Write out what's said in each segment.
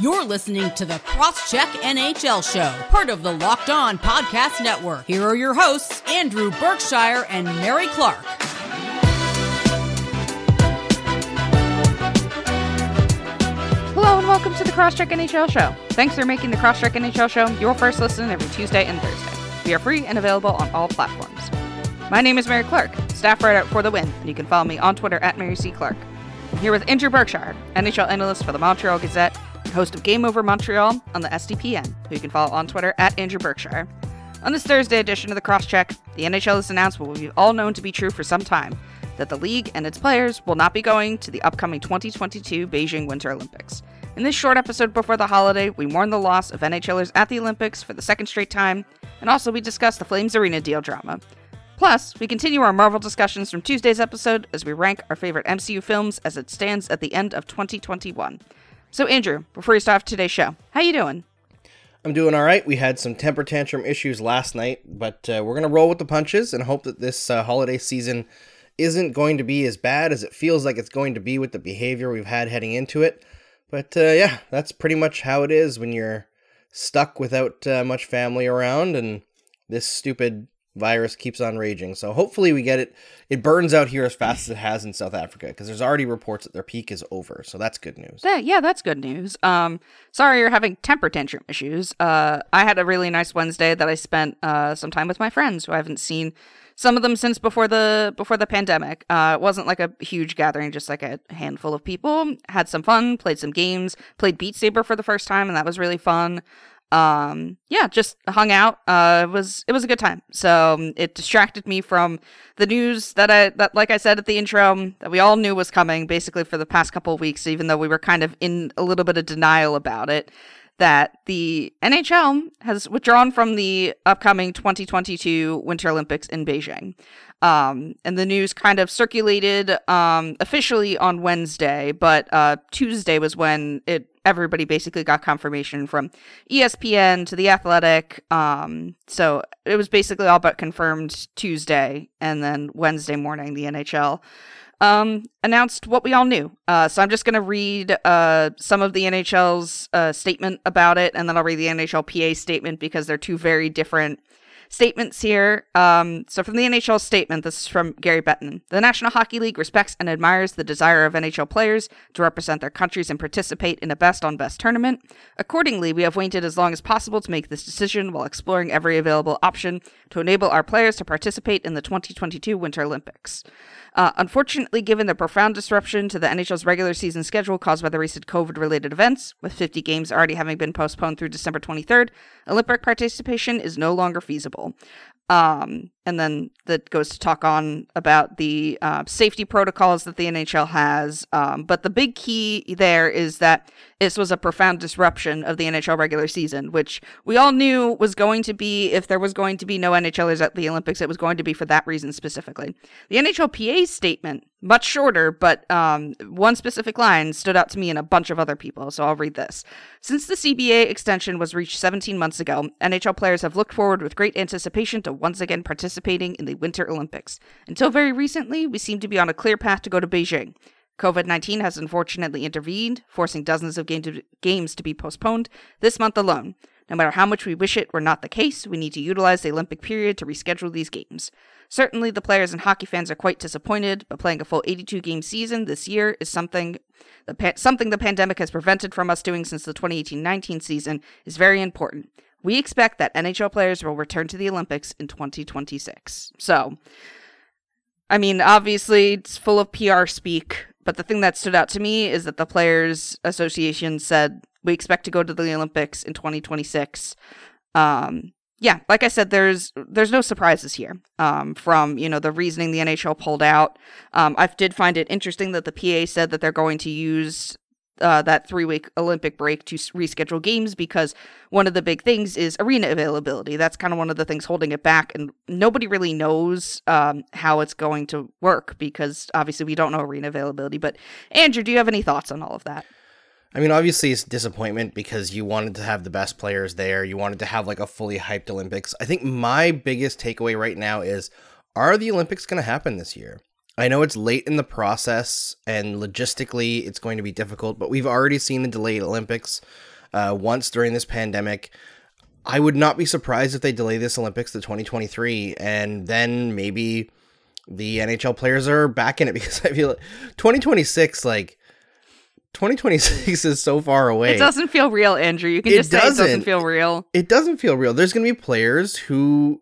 You're listening to the Cross-Check NHL Show, part of the Locked On Podcast Network. Here are your hosts, Andrew Berkshire and Mary Clarke. Hello and welcome to the Cross-Check NHL Show. Thanks for making the Cross-Check NHL Show your first listen every Tuesday and Thursday. We are free and available on all platforms. My name is Mary Clarke, staff writer for The Win, and you can follow me on Twitter at Mary C. Clarke. I'm here with Andrew Berkshire, NHL analyst for the Montreal Gazette, host of Game Over Montreal on the SDPN, who you can follow on Twitter at Andrew Berkshire. On this Thursday edition of the Cross-Check, the NHL has announced what we've all known to be true for some time that the league and its players will not be going to the upcoming 2022 Beijing Winter Olympics. In this short episode before the holiday, we mourn the loss of NHLers at the Olympics for the second straight time, and also we discuss the Flames Arena deal drama. Plus, we continue our Marvel discussions from Tuesday's episode as we rank our favorite MCU films as it stands at the end of 2021. So, Andrew, before we start today's show, how you doing? I'm doing all right. We had some temper tantrum issues last night, but uh, we're gonna roll with the punches and hope that this uh, holiday season isn't going to be as bad as it feels like it's going to be with the behavior we've had heading into it. But uh, yeah, that's pretty much how it is when you're stuck without uh, much family around and this stupid virus keeps on raging. So hopefully we get it. It burns out here as fast as it has in South Africa because there's already reports that their peak is over. So that's good news. Yeah, yeah, that's good news. Um, sorry you're having temper tantrum issues. Uh, I had a really nice Wednesday that I spent uh, some time with my friends who I haven't seen some of them since before the before the pandemic. Uh, it wasn't like a huge gathering, just like a handful of people. Had some fun, played some games, played Beat Saber for the first time, and that was really fun um yeah just hung out uh it was it was a good time. So um, it distracted me from the news that i that like i said at the intro that we all knew was coming basically for the past couple of weeks even though we were kind of in a little bit of denial about it that the nhl has withdrawn from the upcoming 2022 winter olympics in beijing um, and the news kind of circulated um, officially on Wednesday, but uh, Tuesday was when it everybody basically got confirmation from ESPN to the Athletic. Um, so it was basically all but confirmed Tuesday, and then Wednesday morning the NHL um, announced what we all knew. Uh, so I'm just going to read uh, some of the NHL's uh, statement about it, and then I'll read the NHLPA statement because they're two very different statements here. Um, so, from the NHL statement, this is from Gary Bettman. The National Hockey League respects and admires the desire of NHL players to represent their countries and participate in a best on best tournament. Accordingly, we have waited as long as possible to make this decision while exploring every available option to enable our players to participate in the 2022 Winter Olympics. Uh, unfortunately, given the profound disruption to the NHL's regular season schedule caused by the recent COVID related events, with 50 games already having been postponed through December 23rd, Olympic participation is no longer feasible. Um, and then that goes to talk on about the uh, safety protocols that the NHL has. Um, but the big key there is that this was a profound disruption of the NHL regular season, which we all knew was going to be if there was going to be no NHLers at the Olympics, it was going to be for that reason specifically. The NHLPA statement, much shorter, but um, one specific line stood out to me and a bunch of other people, so I'll read this. Since the CBA extension was reached 17 months ago, NHL players have looked forward with great anticipation to once again participating in the Winter Olympics. Until very recently, we seem to be on a clear path to go to Beijing. COVID 19 has unfortunately intervened, forcing dozens of game to, games to be postponed this month alone. No matter how much we wish it were not the case, we need to utilize the Olympic period to reschedule these games. Certainly, the players and hockey fans are quite disappointed, but playing a full 82 game season this year is something the, pa- something the pandemic has prevented from us doing since the 2018 19 season is very important. We expect that NHL players will return to the Olympics in 2026. So, I mean, obviously, it's full of PR speak, but the thing that stood out to me is that the Players Association said we expect to go to the Olympics in 2026. Um, yeah, like I said, there's there's no surprises here. Um, from you know the reasoning the NHL pulled out. Um, I did find it interesting that the PA said that they're going to use uh, that three week Olympic break to reschedule games because one of the big things is arena availability. That's kind of one of the things holding it back, and nobody really knows um, how it's going to work because obviously we don't know arena availability. But Andrew, do you have any thoughts on all of that? I mean, obviously, it's disappointment because you wanted to have the best players there. You wanted to have like a fully hyped Olympics. I think my biggest takeaway right now is are the Olympics going to happen this year? I know it's late in the process and logistically it's going to be difficult, but we've already seen the delayed Olympics uh, once during this pandemic. I would not be surprised if they delay this Olympics to 2023 and then maybe the NHL players are back in it because I feel like 2026 like 2026 is so far away. It doesn't feel real, Andrew. You can It just say it doesn't doesn't. feel real. It doesn't feel real. There's going to be players who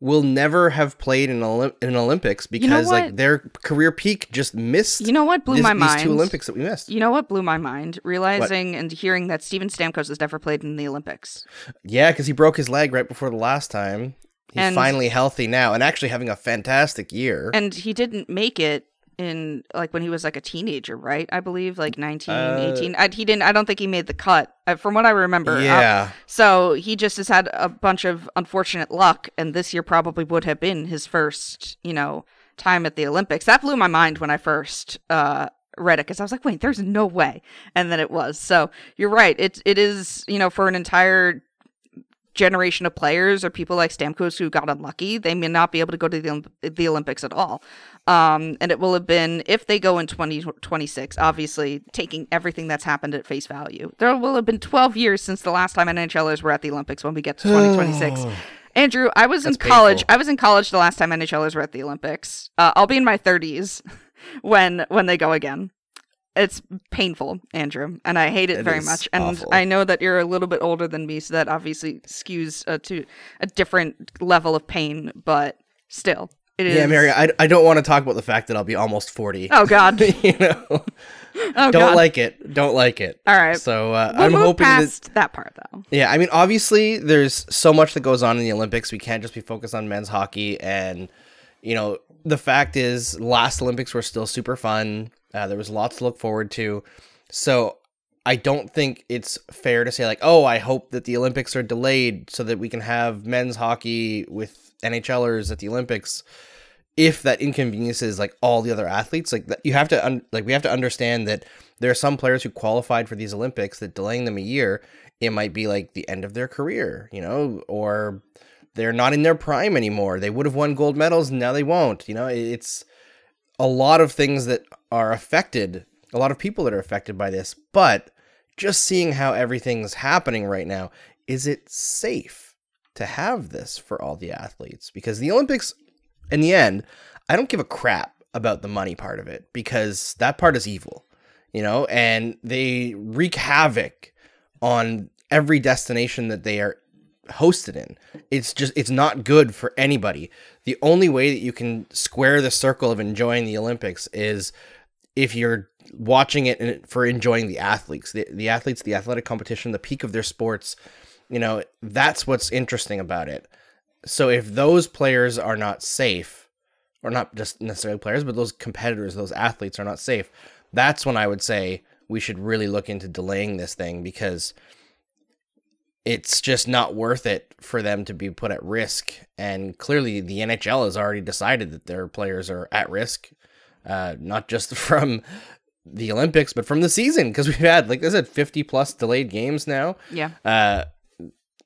will never have played in, Olymp- in Olympics because what? like their career peak just missed You know what blew this- my these mind? two Olympics that we missed. You know what blew my mind? Realizing and hearing that Steven Stamkos has never played in the Olympics. Yeah, because he broke his leg right before the last time. He's And- finally healthy now and actually having a fantastic year. And he didn't make it in like when he was like a teenager, right? I believe like 19, Uh, 18. I, he didn't I don't think he made the cut uh, from what I remember. Uh, yeah. so he just has had a bunch of unfortunate luck and this year probably would have been his first, you know, time at the Olympics. That blew my mind when I first uh read it because I was like, wait, there's no way. And then it was. So you're right. It it is, you know, for an entire generation of players or people like Stamkos who got unlucky, they may not be able to go to the, the Olympics at all. Um, and it will have been, if they go in 2026, obviously taking everything that's happened at face value, there will have been 12 years since the last time NHLers were at the Olympics when we get to 2026. Andrew, I was in college. painful. I was in college the last time NHLers were at the Olympics. Uh, I'll be in my 30s when when they go again. It's painful, Andrew, and I hate it, It very much. And awful. I know that you're a little bit older than me, so that obviously skews uh, to a different level of pain. But still, it is. Yeah, Mary, I, I don't want to talk about the fact that I'll be almost 40. Oh God. you know, Oh don't God. like it. Don't like it. All right. So uh, We'll I'm hoping that past that part though. Yeah, I mean, obviously, there's so much that goes on in the Olympics. We can't just be focused on men's hockey. And, you know, the fact is, last Olympics were still super fun. Uh, there was lots to look forward to. So I don't think it's fair to say, like, oh, I hope that the Olympics are delayed so that we can have men's hockey with NHLers at the Olympics. If that inconveniences like all the other athletes, like you have to un- like we have to understand that there are some players who qualified for these Olympics that delaying them a year it might be like the end of their career, you know, or they're not in their prime anymore. They would have won gold medals, now they won't. You know, it's a lot of things that are affected, a lot of people that are affected by this. But just seeing how everything's happening right now, is it safe to have this for all the athletes? Because the Olympics, in the end, I don't give a crap about the money part of it because that part is evil, you know, and they wreak havoc on every destination that they are hosted in. It's just it's not good for anybody. The only way that you can square the circle of enjoying the Olympics is if you're watching it for enjoying the athletes, the, the athletes, the athletic competition, the peak of their sports. You know, that's what's interesting about it. So if those players are not safe, or not just necessarily players, but those competitors, those athletes are not safe, that's when I would say we should really look into delaying this thing because it's just not worth it for them to be put at risk. And clearly, the NHL has already decided that their players are at risk, uh, not just from the Olympics, but from the season because we've had, like I said, 50 plus delayed games now. Yeah. Uh,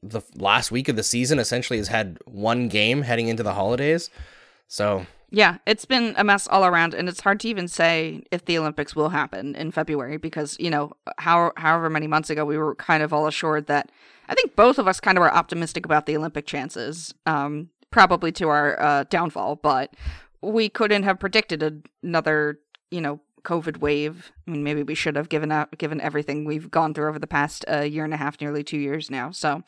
the last week of the season essentially has had one game heading into the holidays. So Yeah, it's been a mess all around, and it's hard to even say if the Olympics will happen in February because you know how however many months ago we were kind of all assured that I think both of us kind of were optimistic about the Olympic chances, um, probably to our uh, downfall, but we couldn't have predicted another you know COVID wave. I mean, maybe we should have given out given everything we've gone through over the past uh, year and a half, nearly two years now. So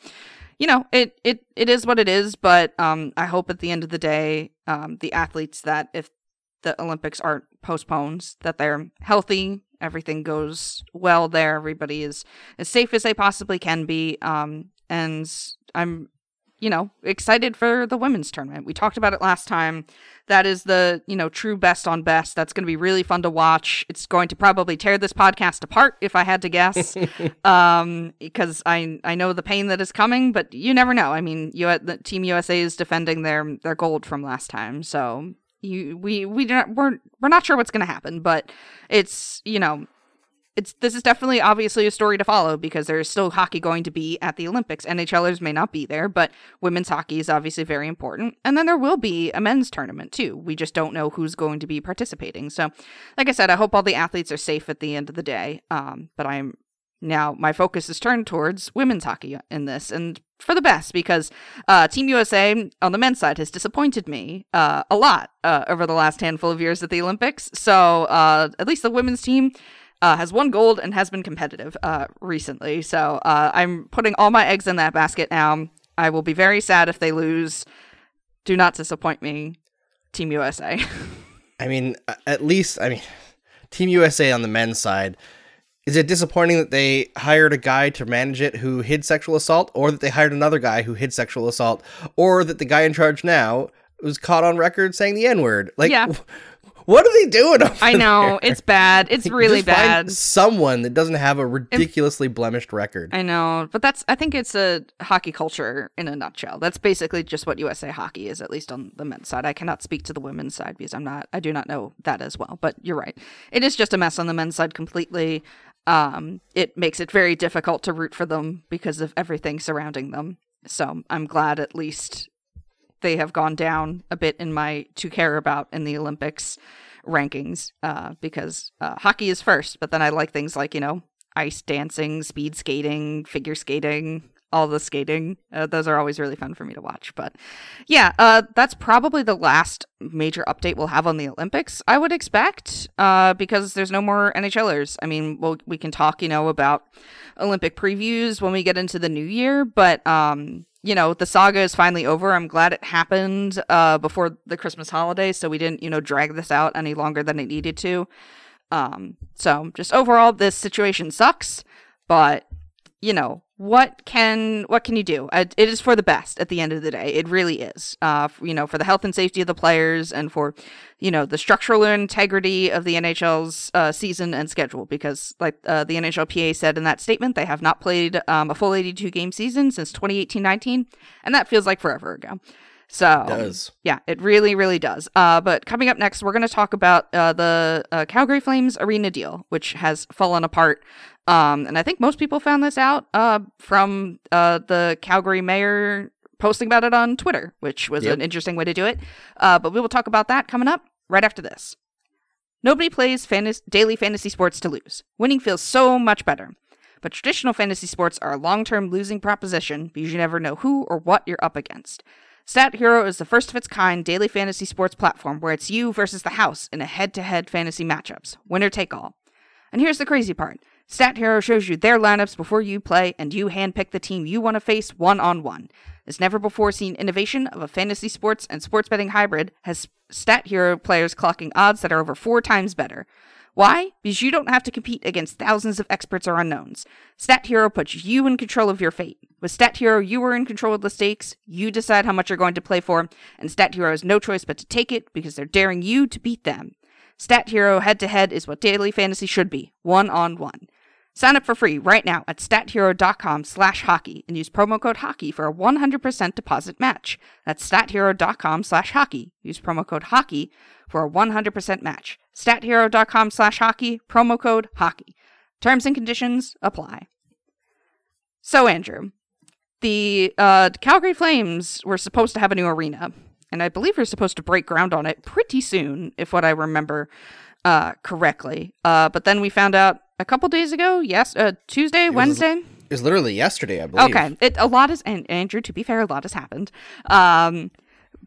you know, it it it is what it is, but um I hope at the end of the day, um the athletes that if the Olympics aren't postponed, that they're healthy, everything goes well there, everybody is as safe as they possibly can be. Um and I'm you know, excited for the women's tournament. We talked about it last time. That is the, you know, true best on best. That's going to be really fun to watch. It's going to probably tear this podcast apart if I had to guess. um because I I know the pain that is coming, but you never know. I mean, you at the team USA is defending their their gold from last time. So, you we we don't we're we're not sure what's going to happen, but it's, you know, it's this is definitely obviously a story to follow because there is still hockey going to be at the Olympics. NHLers may not be there, but women's hockey is obviously very important. And then there will be a men's tournament too. We just don't know who's going to be participating. So, like I said, I hope all the athletes are safe at the end of the day. Um, but I'm now my focus is turned towards women's hockey in this, and for the best because uh, Team USA on the men's side has disappointed me uh, a lot uh, over the last handful of years at the Olympics. So uh, at least the women's team uh, has won gold and has been competitive uh, recently. So uh, I'm putting all my eggs in that basket now. I will be very sad if they lose. Do not disappoint me, Team USA. I mean, at least, I mean, Team USA on the men's side. Is it disappointing that they hired a guy to manage it who hid sexual assault, or that they hired another guy who hid sexual assault, or that the guy in charge now was caught on record saying the N word? Like, yeah. What are they doing? I know there? it's bad. It's really bad. someone that doesn't have a ridiculously blemished record. I know, but that's. I think it's a hockey culture in a nutshell. That's basically just what USA Hockey is, at least on the men's side. I cannot speak to the women's side because I'm not. I do not know that as well. But you're right. It is just a mess on the men's side completely. Um, it makes it very difficult to root for them because of everything surrounding them. So I'm glad at least they have gone down a bit in my to care about in the Olympics rankings uh, because uh, hockey is first, but then I like things like, you know, ice dancing, speed skating, figure skating, all the skating. Uh, those are always really fun for me to watch. But yeah, uh, that's probably the last major update we'll have on the Olympics, I would expect, uh, because there's no more NHLers. I mean, we'll, we can talk, you know, about Olympic previews when we get into the new year, but um, you know, the saga is finally over. I'm glad it happened uh, before the Christmas holiday, so we didn't, you know, drag this out any longer than it needed to. Um, so just overall, this situation sucks, but you know, what can what can you do? it is for the best at the end of the day. It really is. Uh, you know, for the health and safety of the players and for you know the structural integrity of the NHL's uh, season and schedule. Because like uh, the NHLPA said in that statement, they have not played um, a full 82 game season since 2018-19, and that feels like forever ago. So it does. yeah, it really, really does. Uh, but coming up next, we're going to talk about uh, the uh, Calgary Flames arena deal, which has fallen apart um, and I think most people found this out uh, from uh, the Calgary mayor posting about it on Twitter, which was yep. an interesting way to do it. Uh, but we will talk about that coming up right after this. Nobody plays fantasy, daily fantasy sports to lose. Winning feels so much better. But traditional fantasy sports are a long term losing proposition because you never know who or what you're up against. StatHero is the first of its kind daily fantasy sports platform where it's you versus the house in a head to head fantasy matchups, winner take all. And here's the crazy part StatHero shows you their lineups before you play, and you handpick the team you want to face one on one. This never before seen innovation of a fantasy sports and sports betting hybrid has StatHero players clocking odds that are over four times better. Why? Because you don't have to compete against thousands of experts or unknowns. StatHero puts you in control of your fate. With StatHero, you are in control of the stakes, you decide how much you're going to play for, and StatHero has no choice but to take it because they're daring you to beat them. StatHero head to head is what daily fantasy should be, one on one. Sign up for free right now at stathero.com slash hockey and use promo code hockey for a 100% deposit match. That's stathero.com slash hockey. Use promo code hockey for a 100% match. stathero.com slash hockey, promo code hockey. Terms and conditions apply. So, Andrew, the uh, Calgary Flames were supposed to have a new arena, and I believe we're supposed to break ground on it pretty soon, if what I remember uh, correctly. Uh, but then we found out a couple days ago. Yes, uh, Tuesday, it Wednesday. Was, it was literally yesterday, I believe. Okay, it, a lot has and Andrew. To be fair, a lot has happened. Um,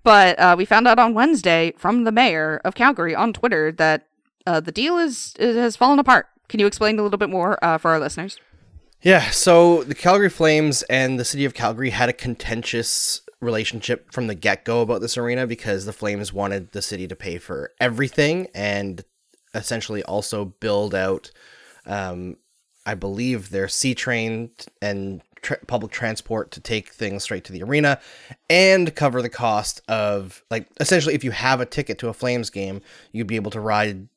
but uh, we found out on Wednesday from the mayor of Calgary on Twitter that uh, the deal is has fallen apart. Can you explain a little bit more uh, for our listeners? Yeah, so the Calgary Flames and the city of Calgary had a contentious relationship from the get go about this arena because the Flames wanted the city to pay for everything and essentially also build out um, I believe they're CTrain and tra- public transport to take things straight to the arena and cover the cost of like essentially if you have a ticket to a Flames game, you'd be able to ride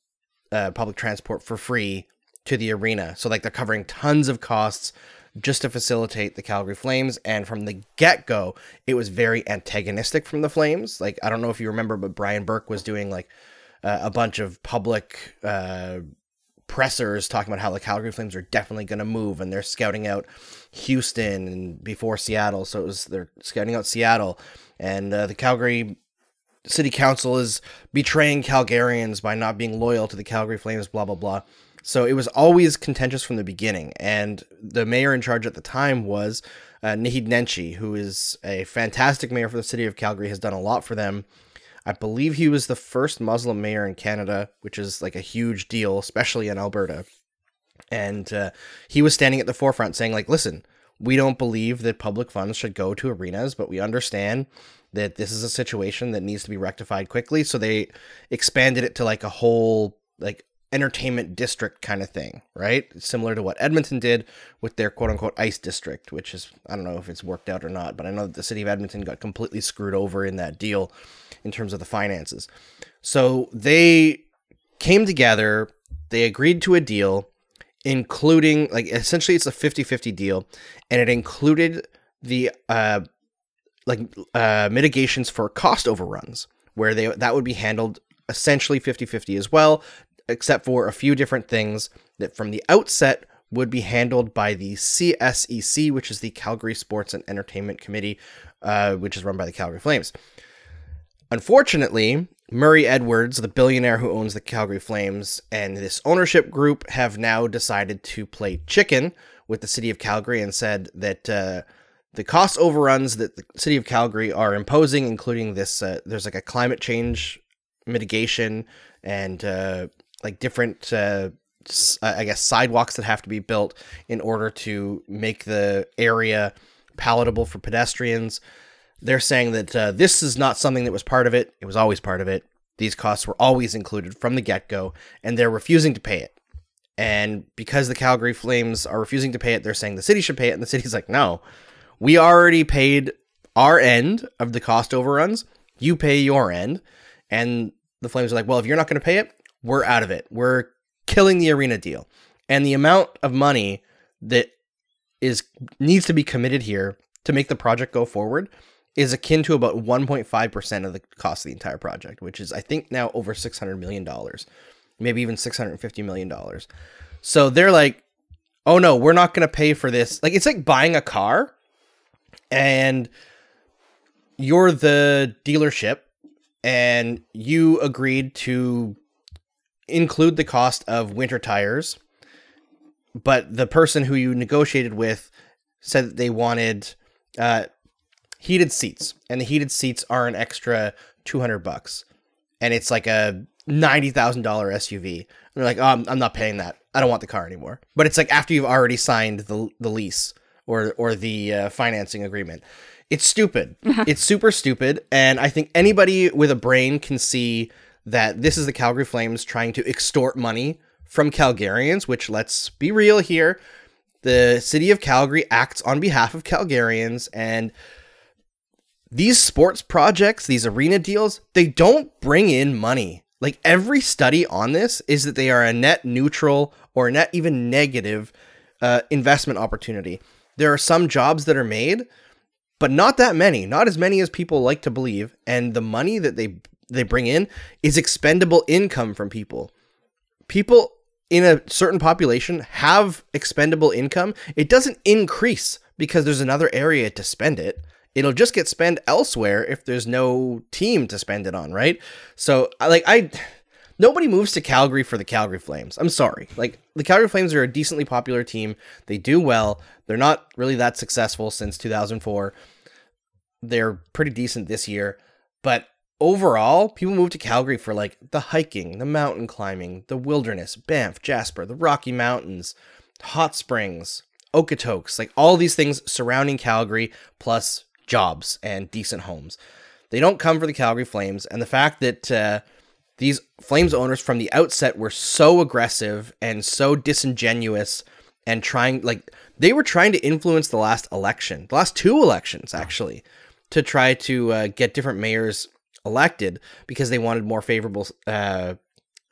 uh, public transport for free to the arena. So like they're covering tons of costs just to facilitate the Calgary Flames. And from the get go, it was very antagonistic from the Flames. Like I don't know if you remember, but Brian Burke was doing like uh, a bunch of public uh, pressers talking about how the Calgary Flames are definitely going to move and they're scouting out Houston and before Seattle. So it was they're scouting out Seattle and uh, the Calgary City Council is betraying Calgarians by not being loyal to the Calgary Flames. Blah blah blah. So it was always contentious from the beginning, and the mayor in charge at the time was uh, Naheed Nenshi, who is a fantastic mayor for the city of Calgary, has done a lot for them. I believe he was the first Muslim mayor in Canada, which is like a huge deal, especially in Alberta. And uh, he was standing at the forefront saying, like, listen, we don't believe that public funds should go to arenas, but we understand that this is a situation that needs to be rectified quickly. So they expanded it to like a whole like entertainment district kind of thing, right? Similar to what Edmonton did with their quote unquote ice district, which is, I don't know if it's worked out or not, but I know that the city of Edmonton got completely screwed over in that deal in terms of the finances. So they came together, they agreed to a deal, including, like, essentially it's a 50 50 deal, and it included the, uh, like uh, mitigations for cost overruns where they that would be handled essentially 50-50 as well except for a few different things that from the outset would be handled by the CSEC, which is the Calgary Sports and Entertainment Committee, uh, which is run by the Calgary Flames. Unfortunately, Murray Edwards, the billionaire who owns the Calgary Flames, and this ownership group have now decided to play chicken with the city of Calgary and said that uh, the cost overruns that the city of Calgary are imposing, including this, uh, there's like a climate change mitigation and uh, like different uh, I guess sidewalks that have to be built in order to make the area palatable for pedestrians. They're saying that uh, this is not something that was part of it. It was always part of it. These costs were always included from the get go, and they're refusing to pay it. And because the Calgary Flames are refusing to pay it, they're saying the city should pay it, and the city's like, no, we already paid our end of the cost overruns. You pay your end. And the Flames are like, well, if you're not going to pay it, we're out of it. We're killing the arena deal. And the amount of money that is needs to be committed here to make the project go forward is akin to about 1.5% of the cost of the entire project, which is I think now over 600 million dollars, maybe even 650 million dollars. So they're like, "Oh no, we're not going to pay for this." Like it's like buying a car and you're the dealership and you agreed to include the cost of winter tires, but the person who you negotiated with said that they wanted uh, heated seats, and the heated seats are an extra two hundred bucks, and it's like a ninety thousand dollar SUV. And they're like, oh, I'm, I'm not paying that. I don't want the car anymore. But it's like after you've already signed the the lease or or the uh, financing agreement. It's stupid. it's super stupid, and I think anybody with a brain can see that this is the Calgary Flames trying to extort money from Calgarians, which let's be real here. The city of Calgary acts on behalf of Calgarians and these sports projects, these arena deals, they don't bring in money. Like every study on this is that they are a net neutral or net even negative uh, investment opportunity. There are some jobs that are made, but not that many, not as many as people like to believe. And the money that they they bring in is expendable income from people. People in a certain population have expendable income. It doesn't increase because there's another area to spend it. It'll just get spent elsewhere if there's no team to spend it on, right? So, like I nobody moves to Calgary for the Calgary Flames. I'm sorry. Like the Calgary Flames are a decently popular team. They do well. They're not really that successful since 2004. They're pretty decent this year, but overall, people move to Calgary for like the hiking, the mountain climbing, the wilderness, Banff, Jasper, the Rocky Mountains, hot springs, Okotoks, like all these things surrounding Calgary, plus jobs and decent homes. They don't come for the Calgary Flames, and the fact that uh, these Flames owners from the outset were so aggressive and so disingenuous and trying, like, they were trying to influence the last election, the last two elections, actually, to try to uh, get different mayors elected because they wanted more favorable uh,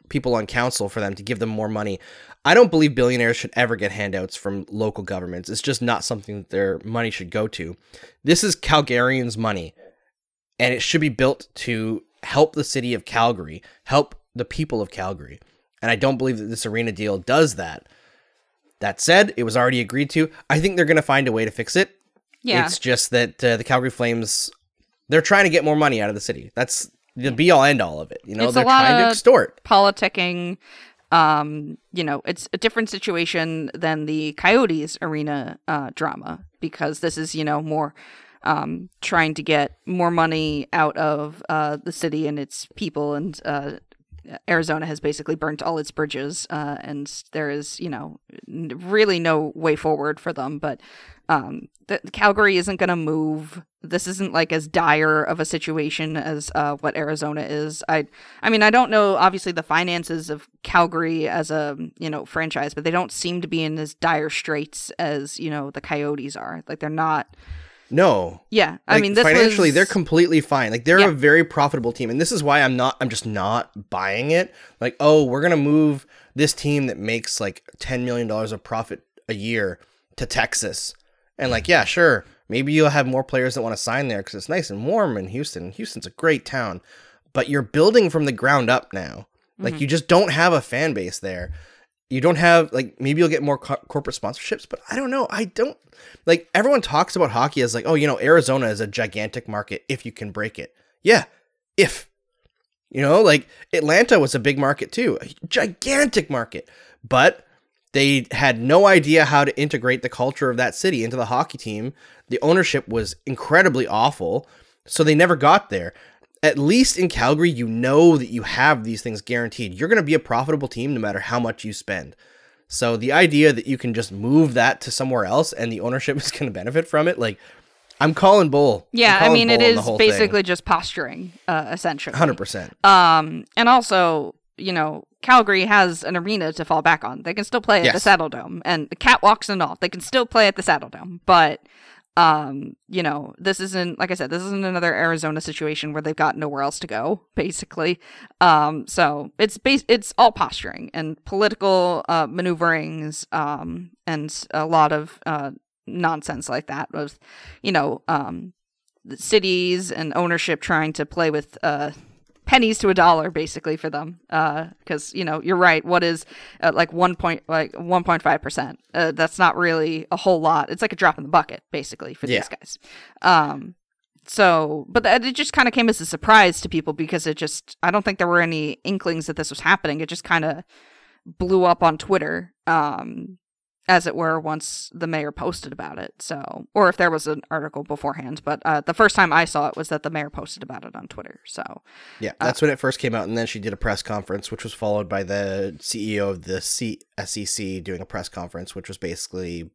people on council for them to give them more money. I don't believe billionaires should ever get handouts from local governments. It's just not something that their money should go to. This is Calgarians' money, and it should be built to help the city of Calgary, help the people of Calgary. And I don't believe that this arena deal does that. That said, it was already agreed to. I think they're going to find a way to fix it. Yeah. It's just that uh, the Calgary Flames, they're trying to get more money out of the city. That's the be all end all of it. You know, It's they're trying to of- extort. politicking. Um, you know, it's a different situation than the Coyotes arena uh, drama because this is, you know, more um, trying to get more money out of uh, the city and its people. And uh, Arizona has basically burnt all its bridges, uh, and there is, you know, really no way forward for them. But um, the, Calgary isn't going to move. This isn't like as dire of a situation as uh, what Arizona is. I, I mean, I don't know obviously the finances of Calgary as a you know franchise, but they don't seem to be in as dire straits as you know the Coyotes are. Like they're not. No. Yeah, I Like, mean, this financially, was- they're completely fine. Like they're Yeah. a very profitable team, and this is why I'm not. I'm just not buying it. Like, oh, we're gonna move this team that makes like ten million dollars of profit a year to Texas, and like, yeah, sure, maybe you'll have more players that want to sign there because it's nice and warm in Houston. Houston's a great town, but you're building from the ground up now. Like, Mm-hmm. you just don't have a fan base there. You don't have like maybe you'll get more co- corporate sponsorships, but I don't know. I don't like everyone talks about hockey as like, oh, you know, Arizona is a gigantic market if you can break it. Yeah, if you know, like Atlanta was a big market too, a gigantic market, but they had no idea how to integrate the culture of that city into the hockey team. The ownership was incredibly awful, so they never got there. At least in Calgary, you know that you have these things guaranteed. You're going to be a profitable team no matter how much you spend. So the idea that you can just move that to somewhere else and the ownership is going to benefit from it, like I'm calling bull. Yeah, I'm I mean, it on the thing. basically just posturing, uh, essentially. hundred percent. Um, and also, you know, Calgary has an arena to fall back on. They can still play at the Yes. Saddledome and the catwalks and all. They can still play at the Saddledome, but um, you know, this isn't like I said, this isn't another Arizona situation where they've got nowhere else to go, basically. Um, so it's bas- it's all posturing and political uh, maneuverings, um, and a lot of uh, nonsense like that. With you know, um, cities and ownership trying to play with uh, pennies to a dollar basically for them. Because you know you're right. What is uh, like one point like 1.5 percent? Uh, that's not really a whole lot. It's like a drop in the bucket basically for Yeah. these guys. Um so but that, it just kind of came as a surprise to people because it just i don't think there were any inklings that this was happening. It just kind of blew up on twitter. Um as it were once the mayor posted about it so or if there was an article beforehand but uh, the first time i saw it was that the mayor posted about it on twitter so Yeah, that's when it first came out, and then she did a press conference, which was followed by the CEO of the C- SEC doing a press conference, which was basically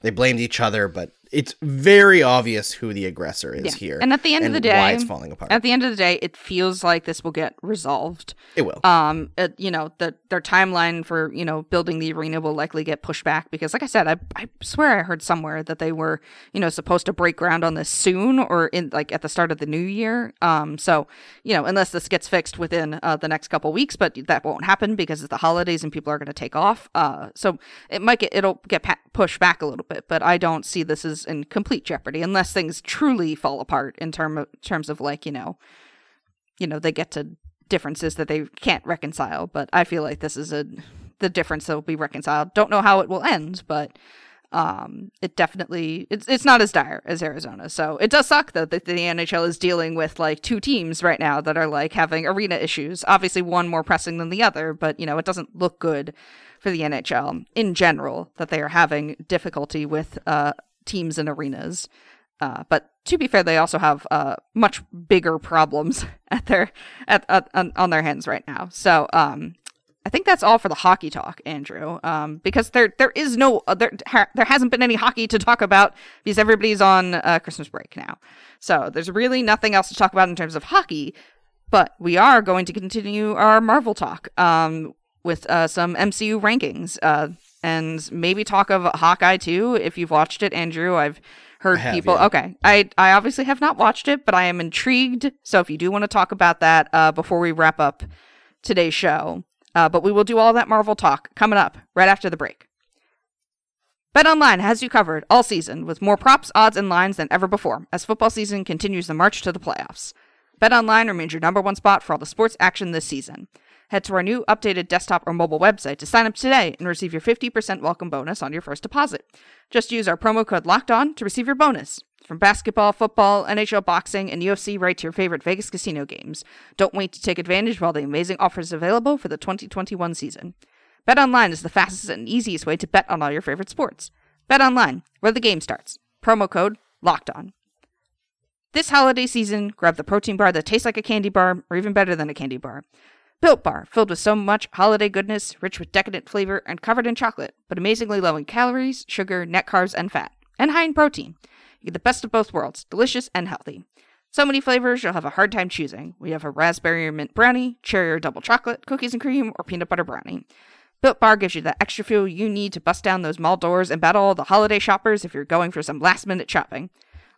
they blamed each other, but it's very obvious who the aggressor is Yeah. here, And at the end of the day, why it's falling apart. at the end of the day it feels like this will get resolved it will. um it, you know the their timeline for you know building the arena will likely get pushed back because like i said I, I swear i heard somewhere that they were you know supposed to break ground on this soon or in like at the start of the new year um so you know unless this gets fixed within uh, the next couple weeks but that won't happen because it's the holidays and people are going to take off uh so it might get it'll get pa- pushed back a little bit but i don't see this as in complete jeopardy unless things truly fall apart in term of terms of like you know you know they get to differences that they can't reconcile. But i feel like this is a the difference that will be reconciled. Don't know how it will end but um it definitely it's it's not as dire as arizona. So it does suck though that the nhl is dealing with like two teams right now that are like having arena issues. Obviously one more pressing than the other but you know it doesn't look good for the nhl in general that they are having difficulty with uh teams and arenas uh, but to be fair, they also have uh, much bigger problems at their at, at on, on their hands right now. So um, I think that's all for the hockey talk, Andrew. Um, because there there is no there ha- there hasn't been any hockey to talk about because everybody's on uh, Christmas break now. So there's really nothing else to talk about in terms of hockey. But we are going to continue our Marvel talk um, with uh, some MCU rankings uh, and maybe talk of Hawkeye too. If you've watched it, Andrew, I've heard have, people. yeah. Okay, I I obviously have not watched it, but I am intrigued. So if you do want to talk about that uh, before we wrap up today's show, uh, but we will do all that Marvel talk coming up right after the break. BetOnline has you covered all season with more props, odds, and lines than ever before as football season continues the march to the playoffs. BetOnline remains your number one spot for all the sports action this season. Head to our new updated desktop or mobile website to sign up today and receive your 50% welcome bonus on your first deposit. Just use our promo code Locked On to receive your bonus. From basketball, football, NHL boxing, and UFC right to your favorite Vegas casino games. Don't wait to take advantage of all the amazing offers available for the 2021 season. BetOnline is the fastest and easiest way to bet on all your favorite sports. BetOnline, where the game starts. Promo code Locked On. This holiday season, grab the protein bar that tastes like a candy bar, or even better than a candy bar. Built Bar, filled with so much holiday goodness, rich with decadent flavor, and covered in chocolate, but amazingly low in calories, sugar, net carbs, and fat, and high in protein. You get the best of both worlds, delicious and healthy. So many flavors you'll have a hard time choosing. We have a raspberry or mint brownie, cherry or double chocolate, cookies and cream, or peanut butter brownie. Built Bar gives you the extra fuel you need to bust down those mall doors and battle the holiday shoppers if you're going for some last minute shopping.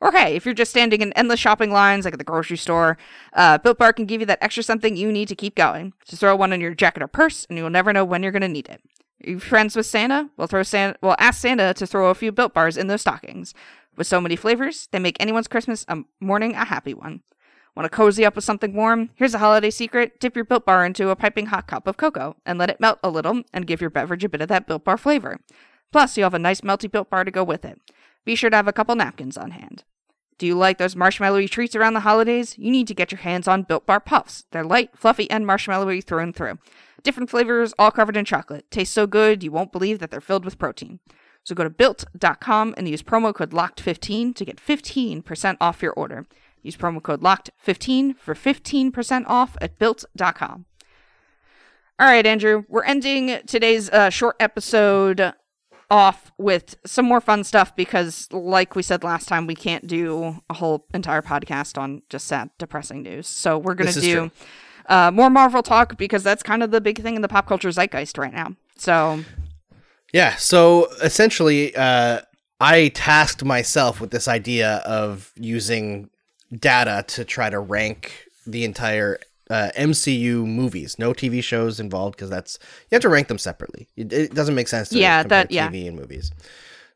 Or hey, if you're just standing in endless shopping lines like at the grocery store, uh, Built Bar can give you that extra something you need to keep going. Just throw one in your jacket or purse, and you'll never know when you're going to need it. Are you friends with Santa? We'll throw Santa. We'll ask Santa to throw a few Built Bars in those stockings. With so many flavors, they make anyone's Christmas a morning a happy one. Want to cozy up with something warm? Here's a holiday secret. Dip your Built Bar into a piping hot cup of cocoa and let it melt a little and give your beverage a bit of that Built Bar flavor. Plus, you'll have a nice melty Built Bar to go with it. Be sure to have a couple napkins on hand. Do you like those marshmallowy treats around the holidays? You need to get your hands on Built Bar Puffs. They're light, fluffy, and marshmallowy through and through. Different flavors, all covered in chocolate. Taste so good, you won't believe that they're filled with protein. So go to built.com and use promo code LOCKED15 to get 15% off your order. Use promo code LOCKED15 for 15% off at built.com. All right, Andrew, we're ending today's uh, short episode off with some more fun stuff because, like we said last time, we can't do a whole entire podcast on just sad, depressing news. So we're going to do uh, more Marvel talk because that's kind of the big thing in the pop culture zeitgeist right now. So yeah, so essentially, uh, I tasked myself with this idea of using data to try to rank the entire uh, MCU movies. No TV shows involved because that's you have to rank them separately. It, it doesn't make sense to yeah, compare that, yeah. TV and movies.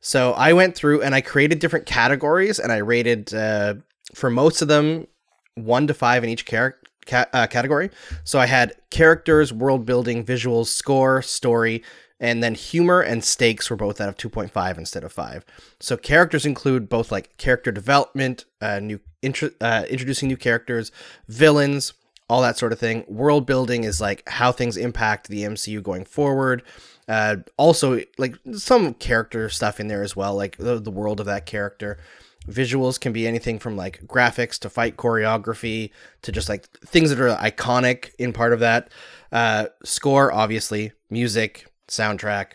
So I went through and I created different categories and I rated uh, for most of them one to five in each char- ca- uh, category. So I had characters, world building, visuals, score, story, and then humor and stakes were both out of 2.5 instead of 5 so characters include both like character development uh, new intro- uh, introducing new characters villains all that sort of thing. World building is like how things impact the mcu going forward. Uh, also like some character stuff in there as well like the, the world of that character. Visuals can be anything from like graphics to fight choreography to just like things that are iconic in part of that. Uh, score obviously music soundtrack,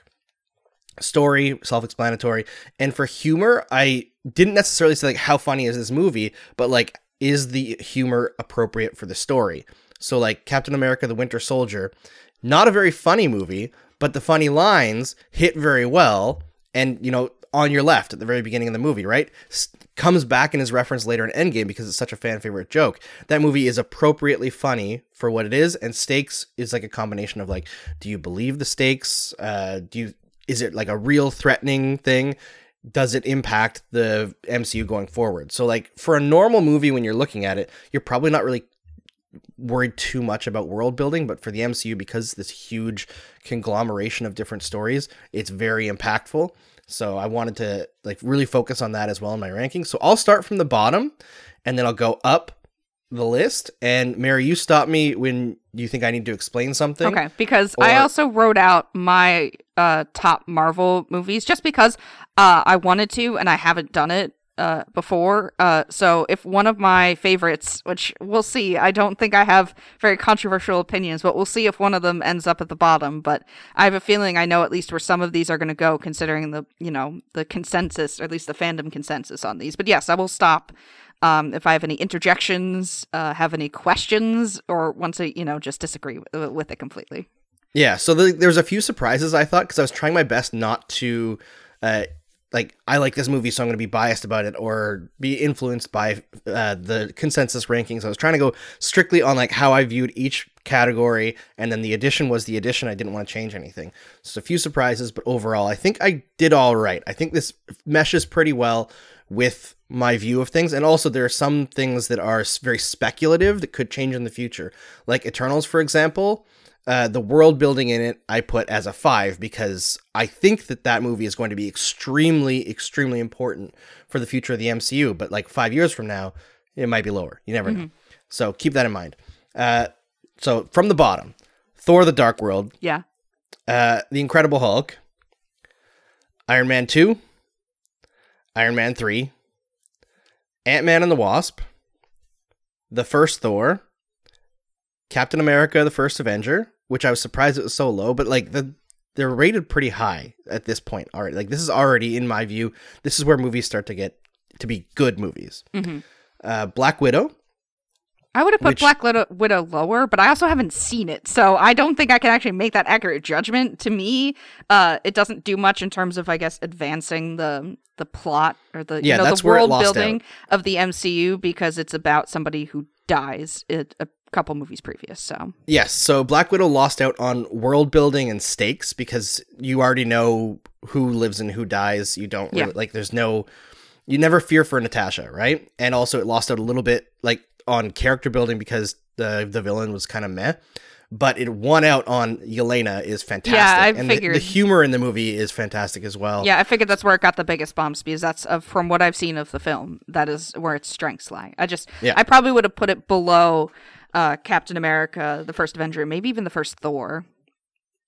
story, self-explanatory. And for humor, I didn't necessarily say like how funny is this movie, but like is the humor appropriate for the story? So like Captain America the Winter Soldier, not a very funny movie, but the funny lines hit very well and you know on your left at the very beginning of the movie, right? S- comes back in his reference later in Endgame because it's such a fan favorite joke. That movie is appropriately funny for what it is, and stakes is like a combination of like, do you believe the stakes? Uh, do you is it like a real threatening thing? Does it impact the MCU going forward? So like for a normal movie, when you're looking at it, you're probably not really worried too much about world building, but for the MCU, because this huge conglomeration of different stories, it's very impactful. So I wanted to like really focus on that as well in my rankings. So I'll start from the bottom and then I'll go up the list. And Mary, you stop me when you think I need to explain something. Okay, because or... I also wrote out my uh, top Marvel movies just because uh, I wanted to and I haven't done it uh, before. Uh, so if one of my favorites, which we'll see, I don't think I have very controversial opinions, but we'll see if one of them ends up at the bottom. But I have a feeling I know at least where some of these are going to go, considering the you know the consensus, or at least the fandom consensus on these. But yes, I will stop. Um, if I have any interjections, uh, have any questions, or once I, you know, just disagree with, with it completely. Yeah, so the, there's a few surprises I thought because I was trying my best not to uh, like I like this movie, so I'm going to be biased about it or be influenced by uh, the consensus rankings. I was trying to go strictly on like how I viewed each category, and then the addition was the addition. I didn't want to change anything. So a few surprises, but overall, I think I did all right. I think this meshes pretty well with my view of things, and also there are some things that are very speculative that could change in the future, like Eternals, for example. Uh, the world building in it, I put as a five because I think that that movie is going to be extremely, extremely important for the future of the MCU. But like five years from now, it might be lower. You never know. So keep that in mind. Uh, so from the bottom, Thor: The Dark World, Yeah. uh, The Incredible Hulk, Iron Man 2, Iron Man 3, Ant Man and the Wasp, The First Thor, Captain America, The First Avenger, which I was surprised it was so low, but like the they're rated pretty high at this point already. Like this is already, in my view, this is where movies start to get to be good movies. Mhm. Uh, Black Widow, I would have put Which- Black Widow, Widow lower, but I also haven't seen it, so I don't think I can actually make that accurate judgment. To me, uh, it doesn't do much in terms of, I guess, advancing the the plot or the Yeah, you know that's the world building of the MCU because it's about somebody who dies it, a couple movies previous. So Yes, so Black Widow lost out on world building and stakes because you already know who lives and who dies. You don't Yeah. like there's no you never fear for Natasha, right? And also it lost out a little bit like on character building because the the villain was kind of meh. But it won out on Yelena is fantastic. Yeah, I and the- figured. the, humor in the movie is fantastic as well. yeah, I figured that's where it got the biggest bumps because that's uh, from what I've seen of the film. That is where its strengths lie. I just Yeah. I probably would have put it below uh, Captain America, the first Avenger, maybe even the first Thor,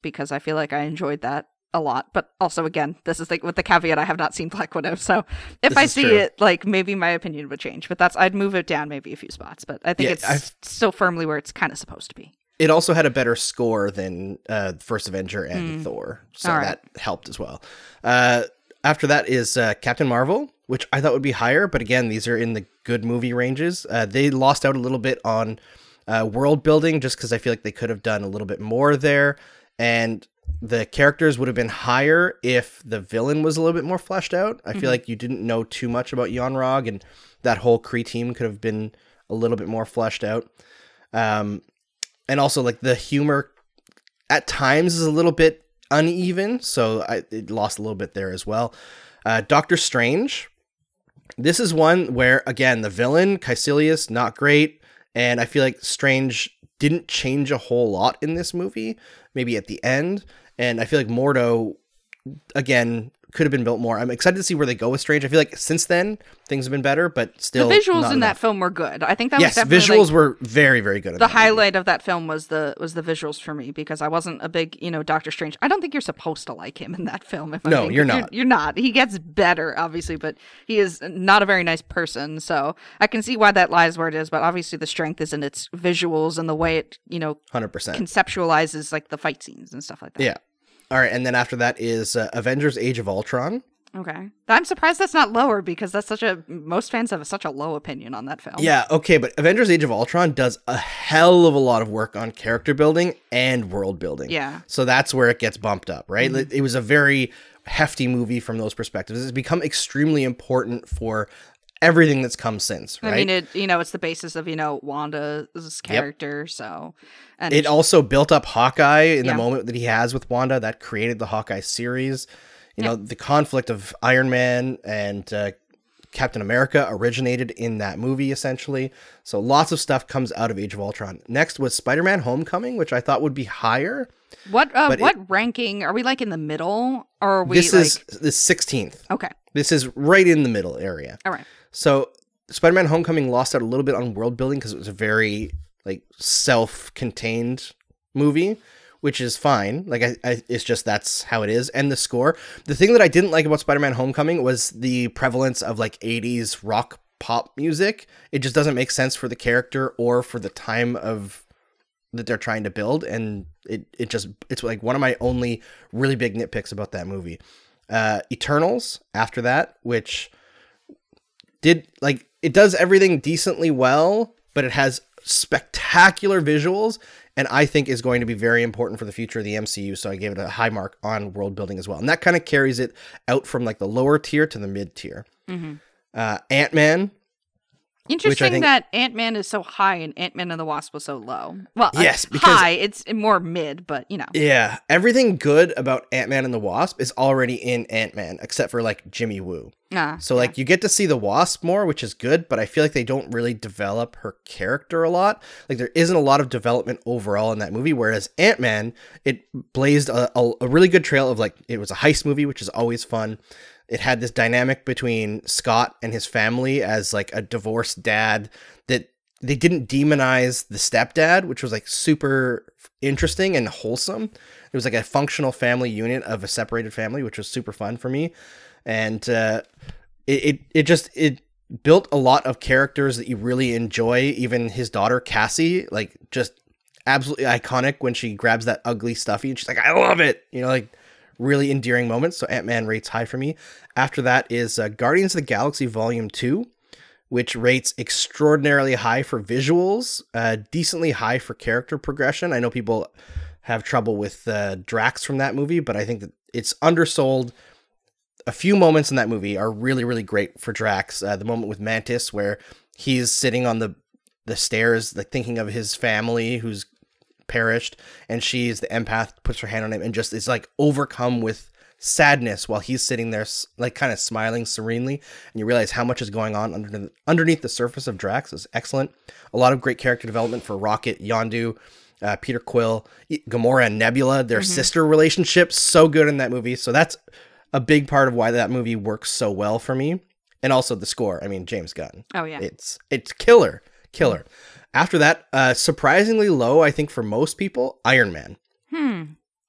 because I feel like I enjoyed that a lot. But also, again, this is like with the caveat I have not seen Black Widow, so if This I see true. it, like maybe my opinion would change. But that's I'd move it down maybe a few spots. But I think Yeah, it's I've- still firmly where it's kind of supposed to be. It also had a better score than uh, First Avenger and Thor, so right. that helped as well. Uh, after that is uh, Captain Marvel, which I thought would be higher, but again, these are in the good movie ranges. Uh, they lost out a little bit on uh, world building just because I feel like they could have done a little bit more there, and the characters would have been higher if the villain was a little bit more fleshed out. I feel like you didn't know too much about Yon-Rogg, and that whole Kree team could have been a little bit more fleshed out. Um, and also like the humor at times is a little bit uneven, so I, it lost a little bit there as well. Uh, Doctor Strange, this is one where again the villain Kaecilius not great, and I feel like Strange didn't change a whole lot in this movie. Maybe at the end, and I feel like Mordo again could have been built more. I'm excited to see where they go with Strange. I feel like since then things have been better, but still the visuals in that film were good. I think that Yes, was definitely visuals like, were very very good. the that movie. highlight of that film was the was the visuals for me because I wasn't a big you know Doctor Strange. I don't think you're supposed to like him in that film. If I'm No, you're not. You're, not. He gets better, obviously, but he is not a very nice person. So I can see why that lies where it is. But obviously, the strength is in its visuals and the way it you know hundred percent. conceptualizes like the fight scenes and stuff like that. Yeah. All right, and then after that is uh, Avengers: Age of Ultron. Okay. I'm surprised that's not lower because that's such a most fans have such a low opinion on that film. Yeah, okay, but Avengers: Age of Ultron does a hell of a lot of work on character building and world building. Yeah. Mm-hmm. So that's where it gets bumped up, right? Like, It was a very hefty movie from those perspectives. It's become extremely important for everything that's come since, right? I mean, it you know it's the basis of you know Wanda's character. So, and it also built up Hawkeye in Yeah. the moment that he has with Wanda. That created the Hawkeye series. You know, the conflict of Iron Man and uh, Captain America originated in that movie, essentially. So lots of stuff comes out of Age of Ultron. Next was Spider Man Homecoming, which I thought would be higher. What uh, But it- what ranking are we like in the middle or are we this like is the 16th. okay This is right in the middle area. all right So Spider-Man: Homecoming lost out a little bit on world building because it was a very like self-contained movie, which is fine. Like I, I, it's just that's how it is. And the score. The thing that I didn't like about Spider-Man: Homecoming was the prevalence of like '80s rock pop music. It just doesn't make sense for the character or for the time of that they're trying to build and it, it just it's like one of my only really big nitpicks about that movie uh eternals after that which did like it does everything decently well but it has spectacular visuals and i think is going to be very important for the future of the mcu so i gave it a high mark on world building as well. And that kind of carries it out from like the lower tier to the mid tier. Uh ant-man Interesting think- that Ant Man is so high and Ant Man and the Wasp was so low. Well, uh, Yes, because- high. It's more mid, but you know. Yeah, everything good about Ant Man and the Wasp is already in Ant Man, except for like Jimmy Woo. Ah, So like you get to see the Wasp more, which is good, but I feel like they don't really develop her character a lot. Like there isn't a lot of development overall in that movie. Whereas Ant Man, it blazed a, a, a really good trail of like it was a heist movie, which is always fun. It had this dynamic between Scott and his family as like a divorced dad that they didn't demonize the stepdad, which was like super interesting and wholesome. It was like a functional family unit of a separated family, which was super fun for me. And uh, it, it it just it built a lot of characters that you really enjoy. Even his daughter Cassie, like just absolutely iconic when she grabs that ugly stuffy and she's like, "I love it," you know, like really endearing moments. So Ant Man rates high for me. After that is uh, Guardians of the Galaxy Volume Two, which rates extraordinarily high for visuals, uh, decently high for character progression. I know people have trouble with uh, Drax from that movie, but I think that it's undersold. A few moments in that movie are really, really great for Drax. Uh, the moment with Mantis, where he's sitting on the the stairs, like thinking of his family who's perished, and she's the empath, puts her hand on him, and just is like overcome with sadness while he's sitting there, like kind of smiling serenely, and you realize how much is going on under underneath the surface of Drax is excellent. A lot of great character development for Rocket, Yondu, uh, Peter Quill, Gamora, and Nebula. Their sister relationship so good in that movie. So that's a big part of why that movie works so well for me, and also the score. I mean, James Gunn. Oh yeah. It's it's killer, killer. After that, uh, surprisingly low, I think for most people, Iron Man. hmm.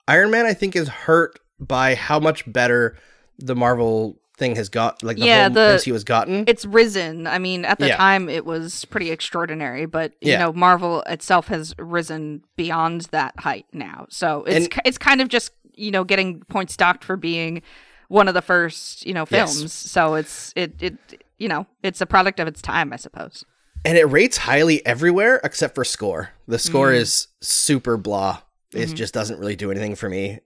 Iron Man, I think, is hurt by how much better the Marvel thing has got, like the Yeah, whole the- MCU has gotten. It's risen. I mean, at the Yeah. time, it was pretty extraordinary, but you Yeah. know, Marvel itself has risen beyond that height now. So it's And- it's kind of just you know getting points docked for being one of the first you know Yes. films. So it's it it you know it's a product of its time, I suppose. And it rates highly everywhere except for score. The score Mm. is super blah. It Mhm. just doesn't really do anything for me.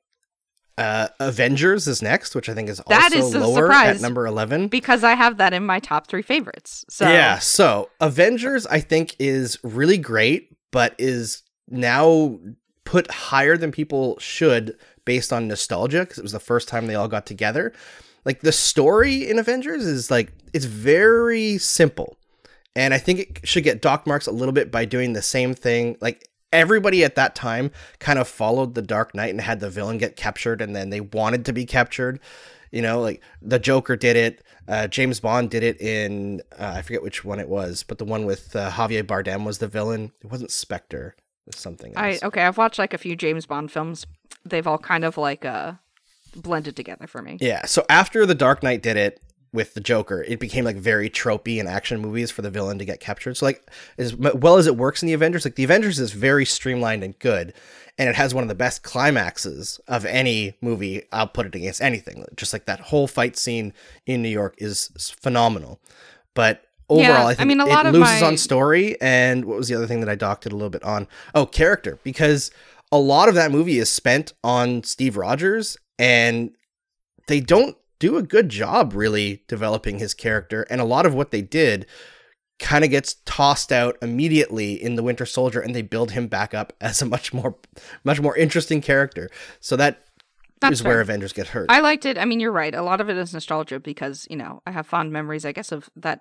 Uh, Avengers is next, which I think is That also is a lower at number eleven. Because I have that in my top three favorites. So Yeah, so Avengers I think is really great, but is now put higher than people should based on nostalgia because it was the first time they all got together. Like the story in Avengers is like it's very simple. And I think it should get dock marks a little bit by doing the same thing. Like everybody at that time kind of followed the Dark Knight and had the villain get captured and then they wanted to be captured. You know, like the Joker did it. Uh, James Bond did it in uh, I forget which one it was, but the one with uh, Javier Bardem was the villain. It wasn't Spectre. It was something I okay, I've watched like a few James Bond films. They've all kind of like uh blended together for me. Yeah. So after the Dark Knight did it with the Joker, it became like very tropey in action movies for the villain to get captured. So like as well as it works in the Avengers, like the Avengers is very streamlined and good, and it has one of the best climaxes of any movie. I'll put it against anything. Just like that whole fight scene in New York is phenomenal. But overall, Yeah, I I mean, a it loses my- on story. And what was the other thing that I docked it a little bit on? Oh, character, because a lot of that movie is spent on Steve Rogers, and they don't do a good job really developing his character and a lot of what they did kind of gets tossed out immediately in the winter soldier and they build him back up as a much more much more interesting character so that is That's where fair. avengers get hurt I liked it. I mean, you're right. A lot of it is nostalgia because, you know, I have fond memories, I guess, of that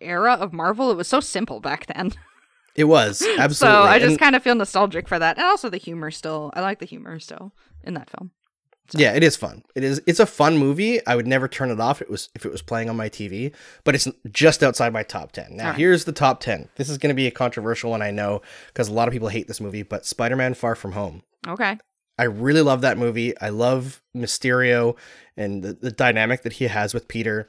era of Marvel. It was so simple back then. it was absolutely So I just And- kind of feel nostalgic for that. And also the humor still. I like the humor still in that film. Yeah it is fun it is it's a fun movie i would never turn it off it was if it was playing on my tv but it's just outside my top 10 now right. here's the top 10 this is going to be a controversial one i know because a lot of people hate this movie but spider-man far from home Okay. I really love that movie. I love Mysterio and the, the dynamic that he has with Peter.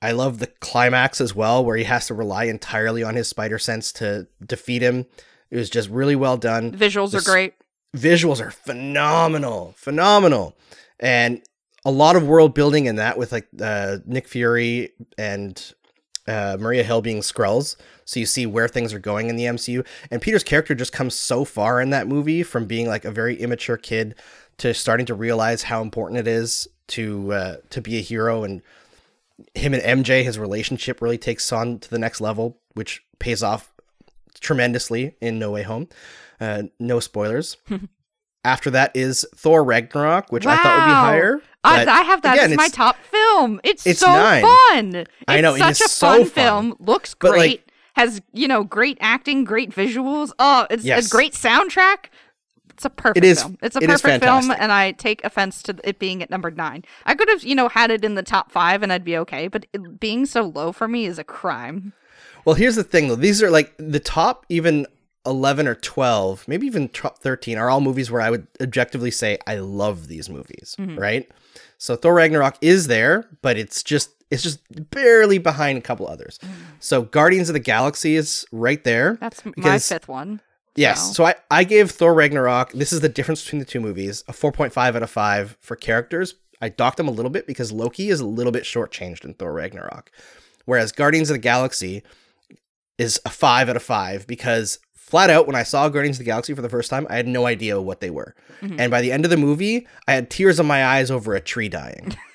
I love the climax as well, where he has to rely entirely on his spider sense to defeat him. It was just really well done. Visuals are great. Visuals are phenomenal, phenomenal, and a lot of world building in that with like uh, Nick Fury and uh, Maria Hill being Skrulls, so you see where things are going in the MCU. And Peter's character just comes so far in that movie from being like a very immature kid to starting to realize how important it is to uh, to be a hero and him and MJ, his relationship really takes on to the next level, which pays off tremendously in No Way Home. Uh, no spoilers. After that is Thor Ragnarok, which I thought would be higher. I, I have that again, as my top film. It's, it's so nine. fun. It's I know, it such is a so fun, fun. film. Looks But, great. like- has you know great acting, great visuals. Oh, it's Yes. a great soundtrack. It's a perfect is- film. It's a it perfect film, and I take offense to it being at number nine. I could have, you know, had it in the top five, and I'd be okay. But it being so low for me is a crime. Well, here's the thing though. These are like the top even 11 or 12, maybe even top 13 are all movies where I would objectively say I love these movies, Mm-hmm. right? So Thor Ragnarok is there, but it's just it's just barely behind a couple others. So Guardians of the Galaxy is right there. That's m my fifth one. Yes. So- So I, I gave Thor Ragnarok, this is the difference between the two movies, a 4.5 out of 5 for characters. I docked them a little bit because Loki is a little bit shortchanged in Thor Ragnarok. Whereas Guardians of the Galaxy is a 5 out of 5 because flat out, when I saw Guardians of the Galaxy for the first time, I had no idea what they were. Mm-hmm. And by the end of the movie, I had tears in my eyes over a tree dying.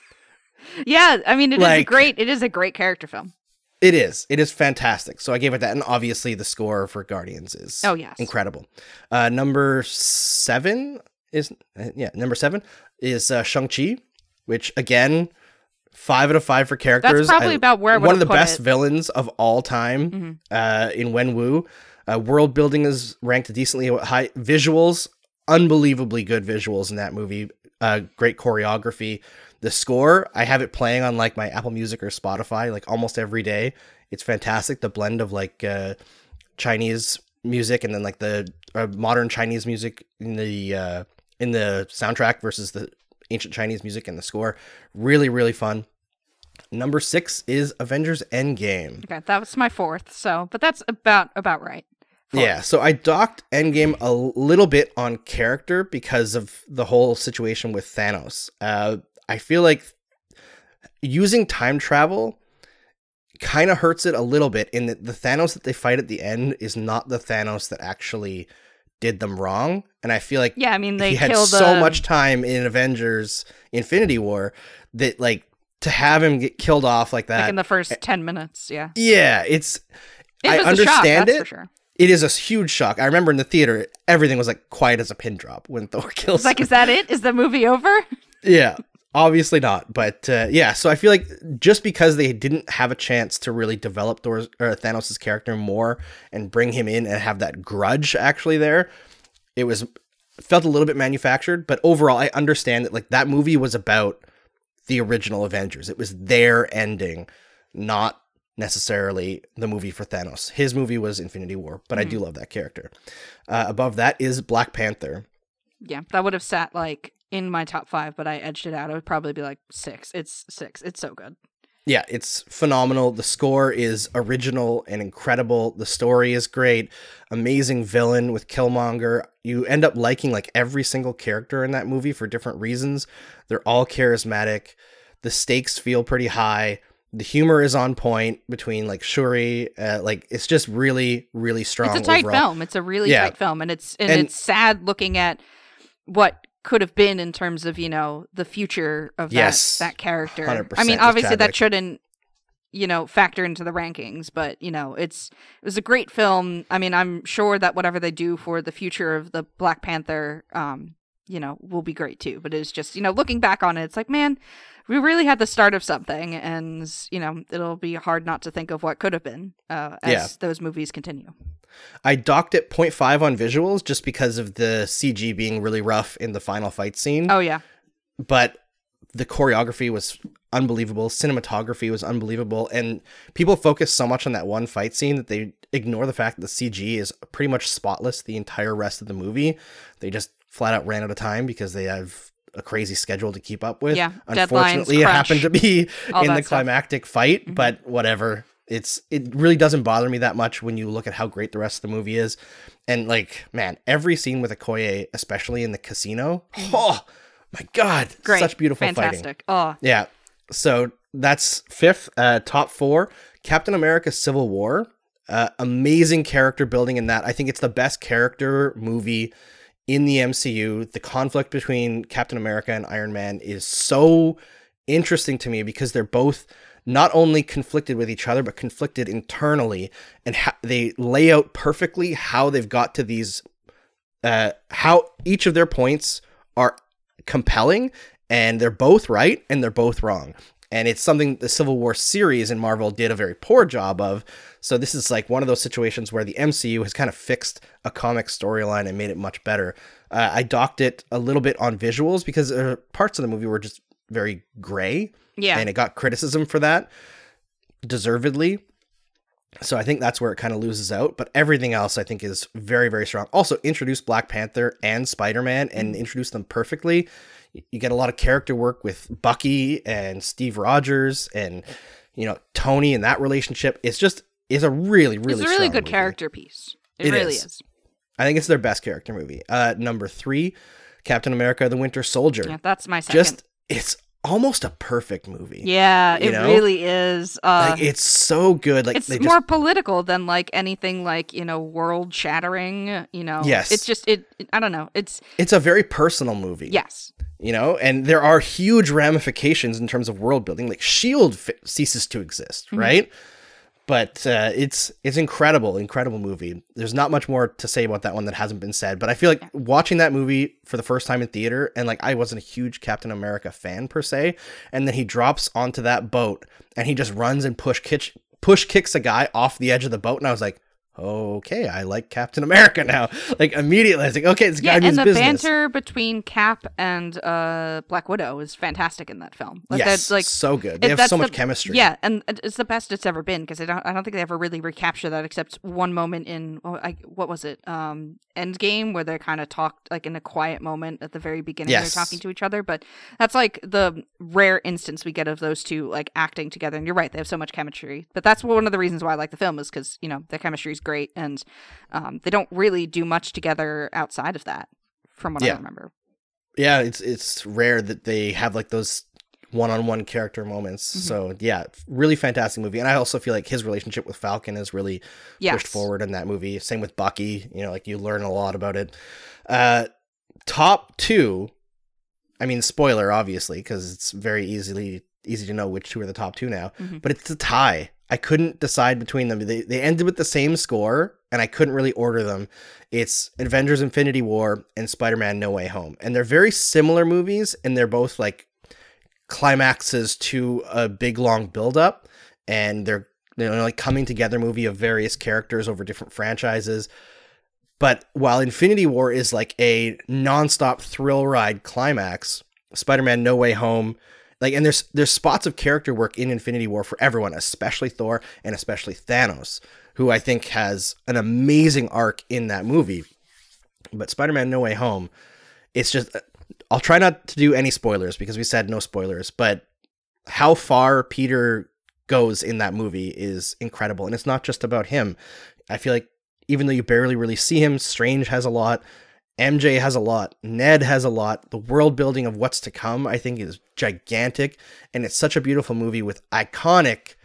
Yeah, I mean, it is a great. It is a great character film. It is. It is fantastic. So I gave it that. And obviously, the score for Guardians is Oh, yes. incredible. Uh, number seven is, uh, yeah, number seven is uh, Shang-Chi, which again, five out of five for characters. That's probably about where I One of the best it. Mm-hmm. villains of all time uh, in Wenwu. Uh, world building is ranked decently high. Visuals, unbelievably good visuals in that movie. Uh, great choreography. The score, I have it playing on like my Apple Music or Spotify like almost every day. It's fantastic. The blend of like uh, Chinese music and then like the uh, modern Chinese music in the uh, in the soundtrack versus the ancient Chinese music and the score. Really, really fun. Number six is Avengers Endgame. Okay, that was my fourth. So, but that's about about right. Yeah, so I docked Endgame a little bit on character because of the whole situation with Thanos. Uh, I feel like using time travel kind of hurts it a little bit in that the Thanos that they fight at the end is not the Thanos that actually did them wrong. And I feel like Yeah, I mean they he had the so much time in Avengers Infinity War that like to have him get killed off like that. like in the first ten minutes. Yeah, yeah, it's it I shock, understand that's it. for sure. It is a huge shock. I remember in the theater, everything was like quiet as a pin drop when Thor kills. It's like, is that it? Is the movie over? yeah, obviously not. But uh, yeah, so I feel like just because they didn't have a chance to really develop Thor's or Thanos' character more and bring him in and have that grudge actually there, it was felt a little bit manufactured. But overall, I understand that like that movie was about the original Avengers. It was their ending, not necessarily the movie for Thanos. His movie was Infinity War, but I do love that character. Uh, above that is Black Panther. Yeah, that would have sat like in my top five, but I edged it out. It would probably be like six. It's six. It's so good. Yeah, it's phenomenal. The score is original and incredible. The story is great. Amazing villain with Killmonger. You end up liking like every single character in that movie for different reasons. They're all charismatic. The stakes feel pretty high. The humor is on point between like Shuri. Uh, like it's just really, really strong. It's a tight overall. film. It's a really Yeah. tight film, and it's and, And- it's sad looking at what could have been in terms of you know the future of that Yes. that character. 100% I mean, obviously that shouldn't you know factor into the rankings, but you know it's it was a great film. I mean, I'm sure that whatever they do for the future of the Black Panther, um, you know, will be great too. But it's just you know looking back on it, it's like man. We really had the start of something, and you know it'll be hard not to think of what could have been uh, as Yeah. those movies continue. I docked it 0.5 on visuals just because of the CG being really rough in the final fight scene. Oh yeah, but the choreography was unbelievable cinematography was unbelievable and people focus so much on that one fight scene that they ignore the fact that the cg is pretty much spotless the entire rest of the movie they just flat out ran out of time because they have a crazy schedule to keep up with Yeah, unfortunately it happened to be in the stuff. climactic fight but whatever it's it really doesn't bother me that much when you look at how great the rest of the movie is and like man every scene with Okoye especially in the casino oh my god great, such beautiful fighting fantastic. Oh, yeah. So that's fifth. Uh, top four Captain America Civil War. Uh, amazing character building in that. I think it's the best character movie in the MCU. The conflict between Captain America and Iron Man is so interesting to me because they're both not only conflicted with each other but conflicted internally and ha- they lay out perfectly how they've got to these uh how each of their points are compelling and they're both right and they're both wrong and it's something the Civil War series in Marvel did a very poor job of. So this is like one of those situations where the MCU has kind of fixed a comic storyline and made it much better. Uh, I docked it a little bit on visuals because uh, parts of the movie were just very gray, Yeah. and it got criticism for that, deservedly. So I think that's where it kind of loses out, but everything else I think is very very strong. Also introduce Black Panther and Spider-Man and introduce them perfectly. You get a lot of character work with Bucky and Steve Rogers and you know Tony and that relationship. It's just is a really really it's a really good movie. character piece. It, It really is. is. I think it's their best character movie. Uh number 3, Captain America the Winter Soldier. Yeah, that's my second. just it's almost a perfect movie. yeah, it know? really is. Uh, Like it's so good. Like it's more political than like anything like you know world shattering. You know, Yes. It's just it, it- I don't know. It's it's a very personal movie. yes. you know and there are huge ramifications in terms of world building like shield f- ceases to exist Mm-hmm. right but uh, it's it's incredible incredible movie. There's not much more to say about that one that hasn't been said but i feel like watching that movie for the first time in theater and like i wasn't a huge captain america fan per se and then he drops onto that boat and he just runs and push kick push kicks a guy off the edge of the boat and i was like okay i like captain america now like immediately i was like okay this guy Yeah, means and the business banter between Cap and uh, Black Widow is fantastic in that film. Like yes that's like so good it- they have so much the- chemistry Yeah, and it's the best it's ever been because I don't I don't think they ever really recapture that except one moment in oh, I, what was it um Endgame where they kind of talked like in a quiet moment at the very beginning Yes. they're talking to each other. But that's like the rare instance we get of those two like acting together. And you're right, they have so much chemistry. But that's one of the reasons why I like the film is because you know their chemistry is great and um, they don't really do much together outside of that, from what I remember. yeah it's it's rare that they have like those one-on-one character moments Mm-hmm. so yeah really fantastic movie and i also feel like his relationship with falcon is really Yes. pushed forward in that movie same with bucky you know like you learn a lot about it uh top two i mean spoiler obviously because it's very easily easy to know which two are the top two now Mhm. but it's a tie i couldn't decide between them. They, they ended with the same score and i couldn't really order them. It's avengers infinity war and spider-man no way home. And they're very similar movies and they're both like climaxes to a big long build up and they're you know like coming together movie of various characters over different franchises. But while infinity war is like a nonstop thrill ride climax spider-man no way home like and there's there's spots of character work in infinity war for everyone especially thor and especially thanos who i think has an amazing arc in that movie but spider-man no way home it's just uh, I'll try not to do any spoilers because we said no spoilers, but how far Peter goes in that movie is incredible. And it's not just about him. I feel like even though you barely really see him, Strange has a lot, MJ has a lot, Ned has a lot. The world building of what's to come, I think, is gigantic. And it's such a beautiful movie with iconic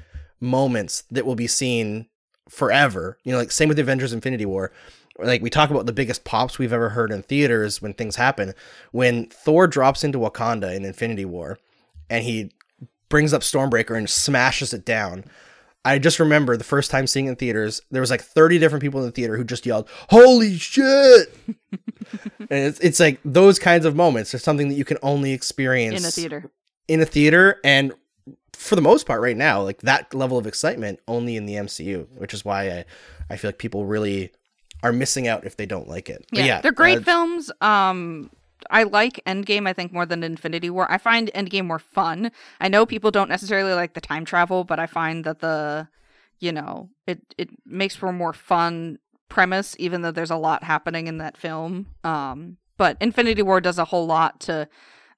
moments that will be seen forever. You know, like same with Avengers Infinity War like we talk about the biggest pops we've ever heard in theaters when things happen when thor drops into wakanda in infinity war and he brings up stormbreaker and smashes it down i just remember the first time seeing it in theaters there was like 30 different people in the theater who just yelled holy shit and it's, it's like those kinds of moments are something that you can only experience in a theater. in a theater and for the most part right now like that level of excitement only in the mcu which is why i i feel like people really are missing out if they don't like it But Yeah, they're great uh, films. Um, I like Endgame. I think more than Infinity War. I find Endgame more fun. I know people don't necessarily like the time travel, but I find that the, you know, it it makes for a more fun premise, even though there's a lot happening in that film. Um, but Infinity War does a whole lot to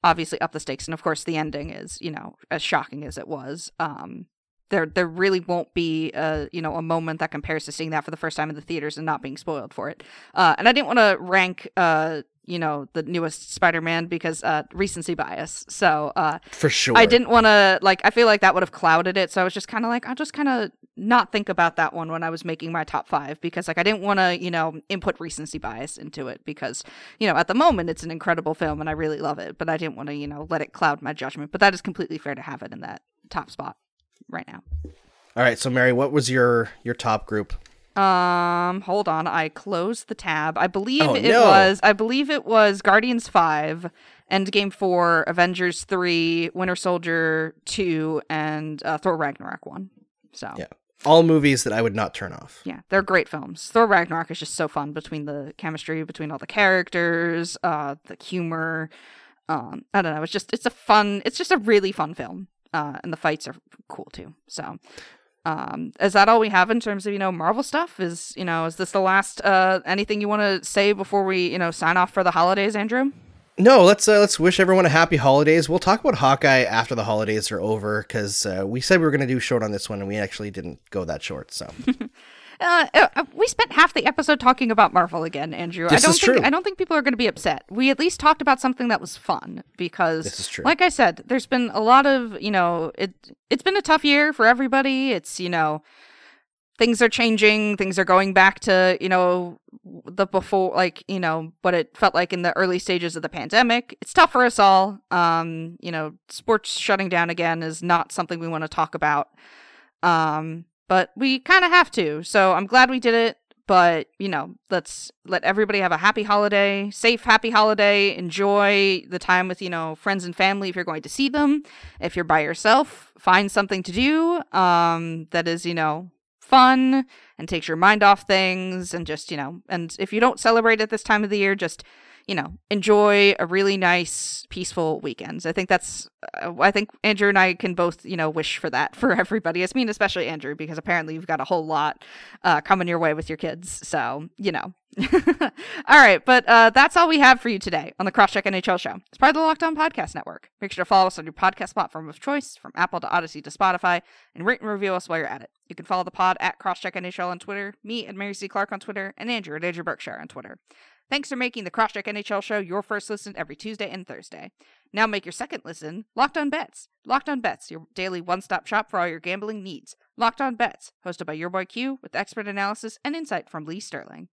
obviously up the stakes, and of course the ending is, you know, as shocking as it was. Um, there there really won't be a you know a moment that compares to seeing that for the first time in the theaters and not being spoiled for it. Uh, and I didn't want to rank uh you know the newest Spider-Man because uh recency bias. So uh for sure I didn't want to like I feel like that would have clouded it. So I was just kind of like I'll just kind of not think about that one when I was making my top 5 because like I didn't want to, you know, input recency bias into it because you know, at the moment it's an incredible film and I really love it, but I didn't want to, you know, let it cloud my judgment. But that is completely fair to have it in that top spot. right now. All right, so Mary, what was your your top group? Um, hold on. I closed the tab. I believe Oh, it no. was. I believe it was Guardians Five, Endgame Four, Avengers Three, Winter Soldier Two, and uh, Thor Ragnarok One. So Yeah. All movies that I would not turn off. yeah, they're great films. Thor Ragnarok is just so fun between the chemistry between all the characters, uh, the humor. Um, I don't know. It's just it's a fun. It's just a really fun film. Uh, and the fights are cool too. So, um, is that all we have in terms of you know Marvel stuff? Is you know is this the last uh anything you want to say before we you know sign off for the holidays, Andrew? No, let's uh, let's wish everyone a happy holidays. We'll talk about Hawkeye after the holidays are over because uh, we said we were going to do short on this one and we actually didn't go that short. So Uh, uh, we spent half the episode talking about Marvel again, Andrew. This I don't is think true. I don't think people are going to be upset. We at least talked about something that was fun because This is true. Like I said, there's been a lot of, you know, it it's been a tough year for everybody. It's, you know, things are changing, things are going back to, you know, the before like, you know, what it felt like in the early stages of the pandemic. It's tough for us all. Um, you know, sports shutting down again is not something we want to talk about. Um, but we kind of have to. So I'm glad we did it. But, you know, let's let everybody have a happy holiday, safe, happy holiday. Enjoy the time with, you know, friends and family if you're going to see them. If you're by yourself, find something to do um, that is, you know, fun and takes your mind off things. And just, you know, and if you don't celebrate at this time of the year, just, you know, enjoy a really nice, peaceful weekend. I think that's, uh, I think Andrew and I can both, you know, wish for that for everybody. I mean, especially Andrew, because apparently you've got a whole lot uh, coming your way with your kids. So, you know. all right, but uh, that's all we have for you today on the Cross-Check NHL show. It's part of the Locked On Podcast Network. Make sure to follow us on your podcast platform of choice, from Apple to Odyssey to Spotify, and rate and review us while you're at it. You can follow the pod at Crosscheck NHL on Twitter, me at Mary C. Clarke on Twitter, and Andrew at Andrew Berkshire on Twitter. Thanks for making the Cross-Check NHL show your first listen every Tuesday and Thursday. Now make your second listen Locked On Bets. Locked On Bets, your daily one stop shop for all your gambling needs. Locked On Bets, hosted by your boy Q with expert analysis and insight from Lee Sterling.